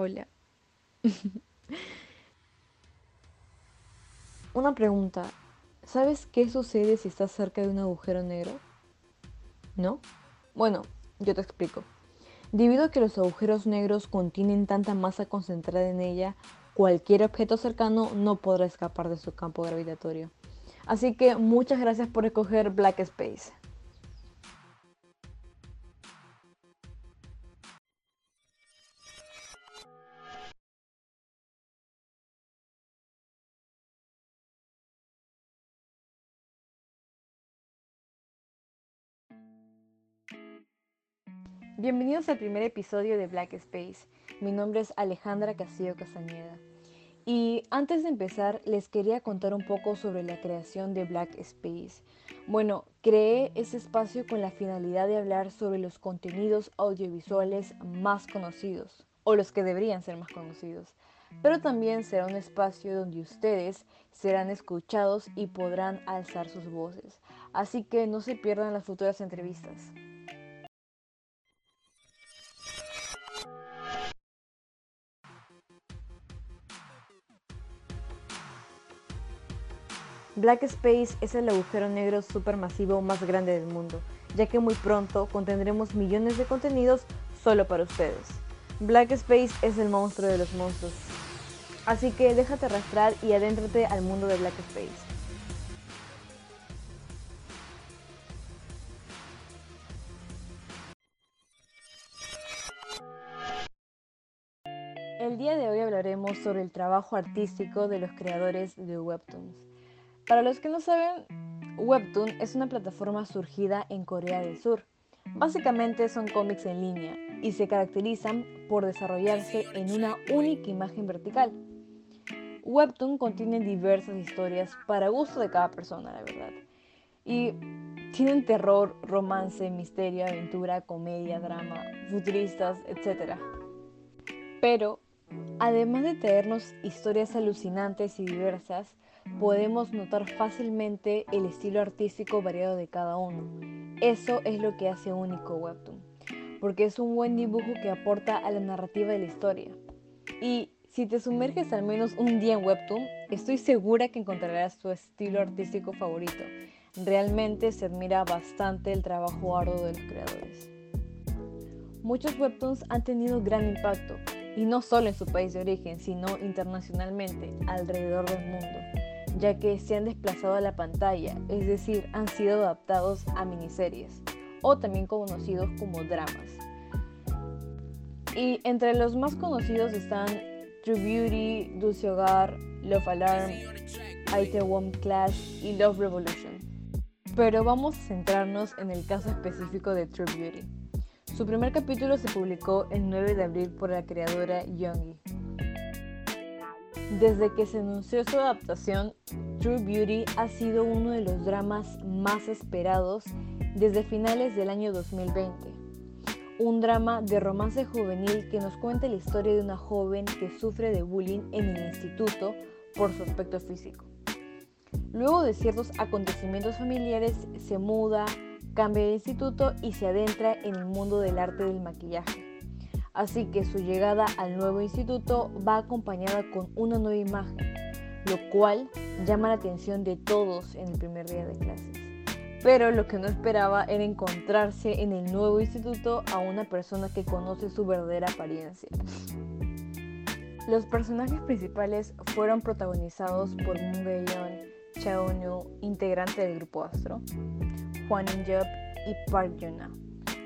Hola. Una pregunta. ¿Sabes qué sucede si estás cerca de un agujero negro? ¿No? Bueno, yo te explico. Debido a que los agujeros negros contienen tanta masa concentrada en ella, cualquier objeto cercano no podrá escapar de su campo gravitatorio. Así que muchas gracias por escoger Black Space. Bienvenidos al primer episodio de Black Space. Mi nombre es Alejandra Castillo Castañeda. Y antes de empezar, les quería contar un poco sobre la creación de Black Space. Bueno, creé ese espacio con la finalidad de hablar sobre los contenidos audiovisuales más conocidos, o los que deberían ser más conocidos. Pero también será un espacio donde ustedes serán escuchados y podrán alzar sus voces. Así que no se pierdan las futuras entrevistas. Black Space es el agujero negro supermasivo más grande del mundo, ya que muy pronto contendremos millones de contenidos solo para ustedes. Black Space es el monstruo de los monstruos. Así que déjate arrastrar y adéntrate al mundo de Black Space. El día de hoy hablaremos sobre el trabajo artístico de los creadores de Webtoons. Para los que no saben, Webtoon es una plataforma surgida en Corea del Sur. Básicamente son cómics en línea y se caracterizan por desarrollarse en una única imagen vertical. Webtoon contiene diversas historias para gusto de cada persona, la verdad. Y tienen terror, romance, misterio, aventura, comedia, drama, futuristas, etc. Pero, además de traernos historias alucinantes y diversas, podemos notar fácilmente el estilo artístico variado de cada uno. Eso es lo que hace único Webtoon, porque es un buen dibujo que aporta a la narrativa de la historia. Y si te sumerges al menos un día en Webtoon, estoy segura que encontrarás tu estilo artístico favorito. Realmente se admira bastante el trabajo arduo de los creadores. Muchos webtoons han tenido gran impacto, y no solo en su país de origen, sino internacionalmente, alrededor del mundo ya que se han desplazado a la pantalla, es decir, han sido adaptados a miniseries o también conocidos como dramas. Y entre los más conocidos están True Beauty, Dulce Hogar, Love Alarm, Itaewon Clash y Love Revolution. Pero vamos a centrarnos en el caso específico de True Beauty. Su primer capítulo se publicó el 9 de abril por la creadora Youngie desde que se anunció su adaptación, True Beauty ha sido uno de los dramas más esperados desde finales del año 2020. Un drama de romance juvenil que nos cuenta la historia de una joven que sufre de bullying en el instituto por su aspecto físico. Luego de ciertos acontecimientos familiares, se muda, cambia de instituto y se adentra en el mundo del arte del maquillaje así que su llegada al nuevo instituto va acompañada con una nueva imagen, lo cual llama la atención de todos en el primer día de clases. Pero lo que no esperaba era encontrarse en el nuevo instituto a una persona que conoce su verdadera apariencia. Los personajes principales fueron protagonizados por Moon Ga-yeon, Chao integrante del grupo Astro, Juan In-job y Park Juna.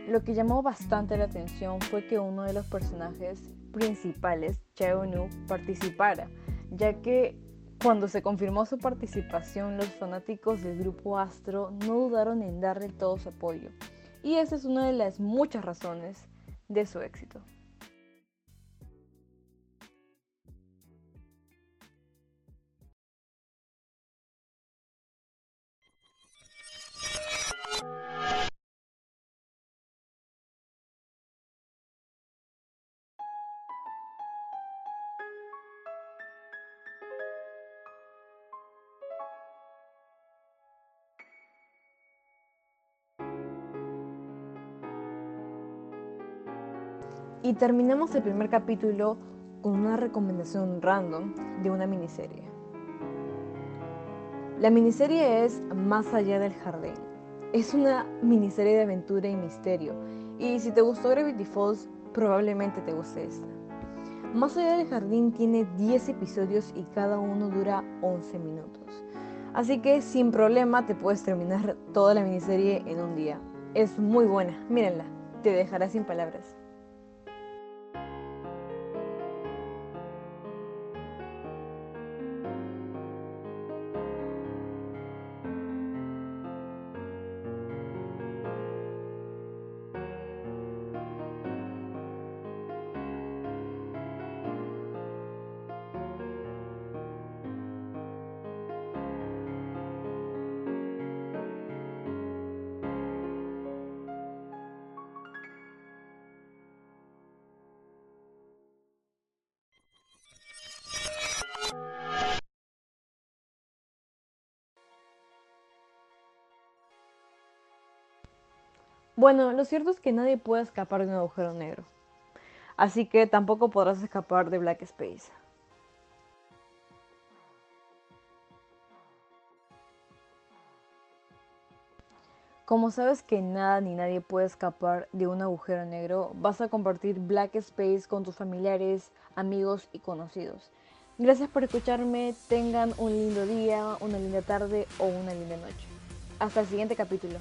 Lo que llamó bastante la atención fue que uno de los personajes principales, Cheonu, participara, ya que cuando se confirmó su participación, los fanáticos del grupo Astro no dudaron en darle todo su apoyo. Y esa es una de las muchas razones de su éxito. Y terminamos el primer capítulo con una recomendación random de una miniserie. La miniserie es Más allá del jardín. Es una miniserie de aventura y misterio, y si te gustó Gravity Falls, probablemente te guste esta. Más allá del jardín tiene 10 episodios y cada uno dura 11 minutos. Así que sin problema te puedes terminar toda la miniserie en un día. Es muy buena, mírenla, te dejará sin palabras. Bueno, lo cierto es que nadie puede escapar de un agujero negro. Así que tampoco podrás escapar de Black Space. Como sabes que nada ni nadie puede escapar de un agujero negro, vas a compartir Black Space con tus familiares, amigos y conocidos. Gracias por escucharme, tengan un lindo día, una linda tarde o una linda noche. Hasta el siguiente capítulo.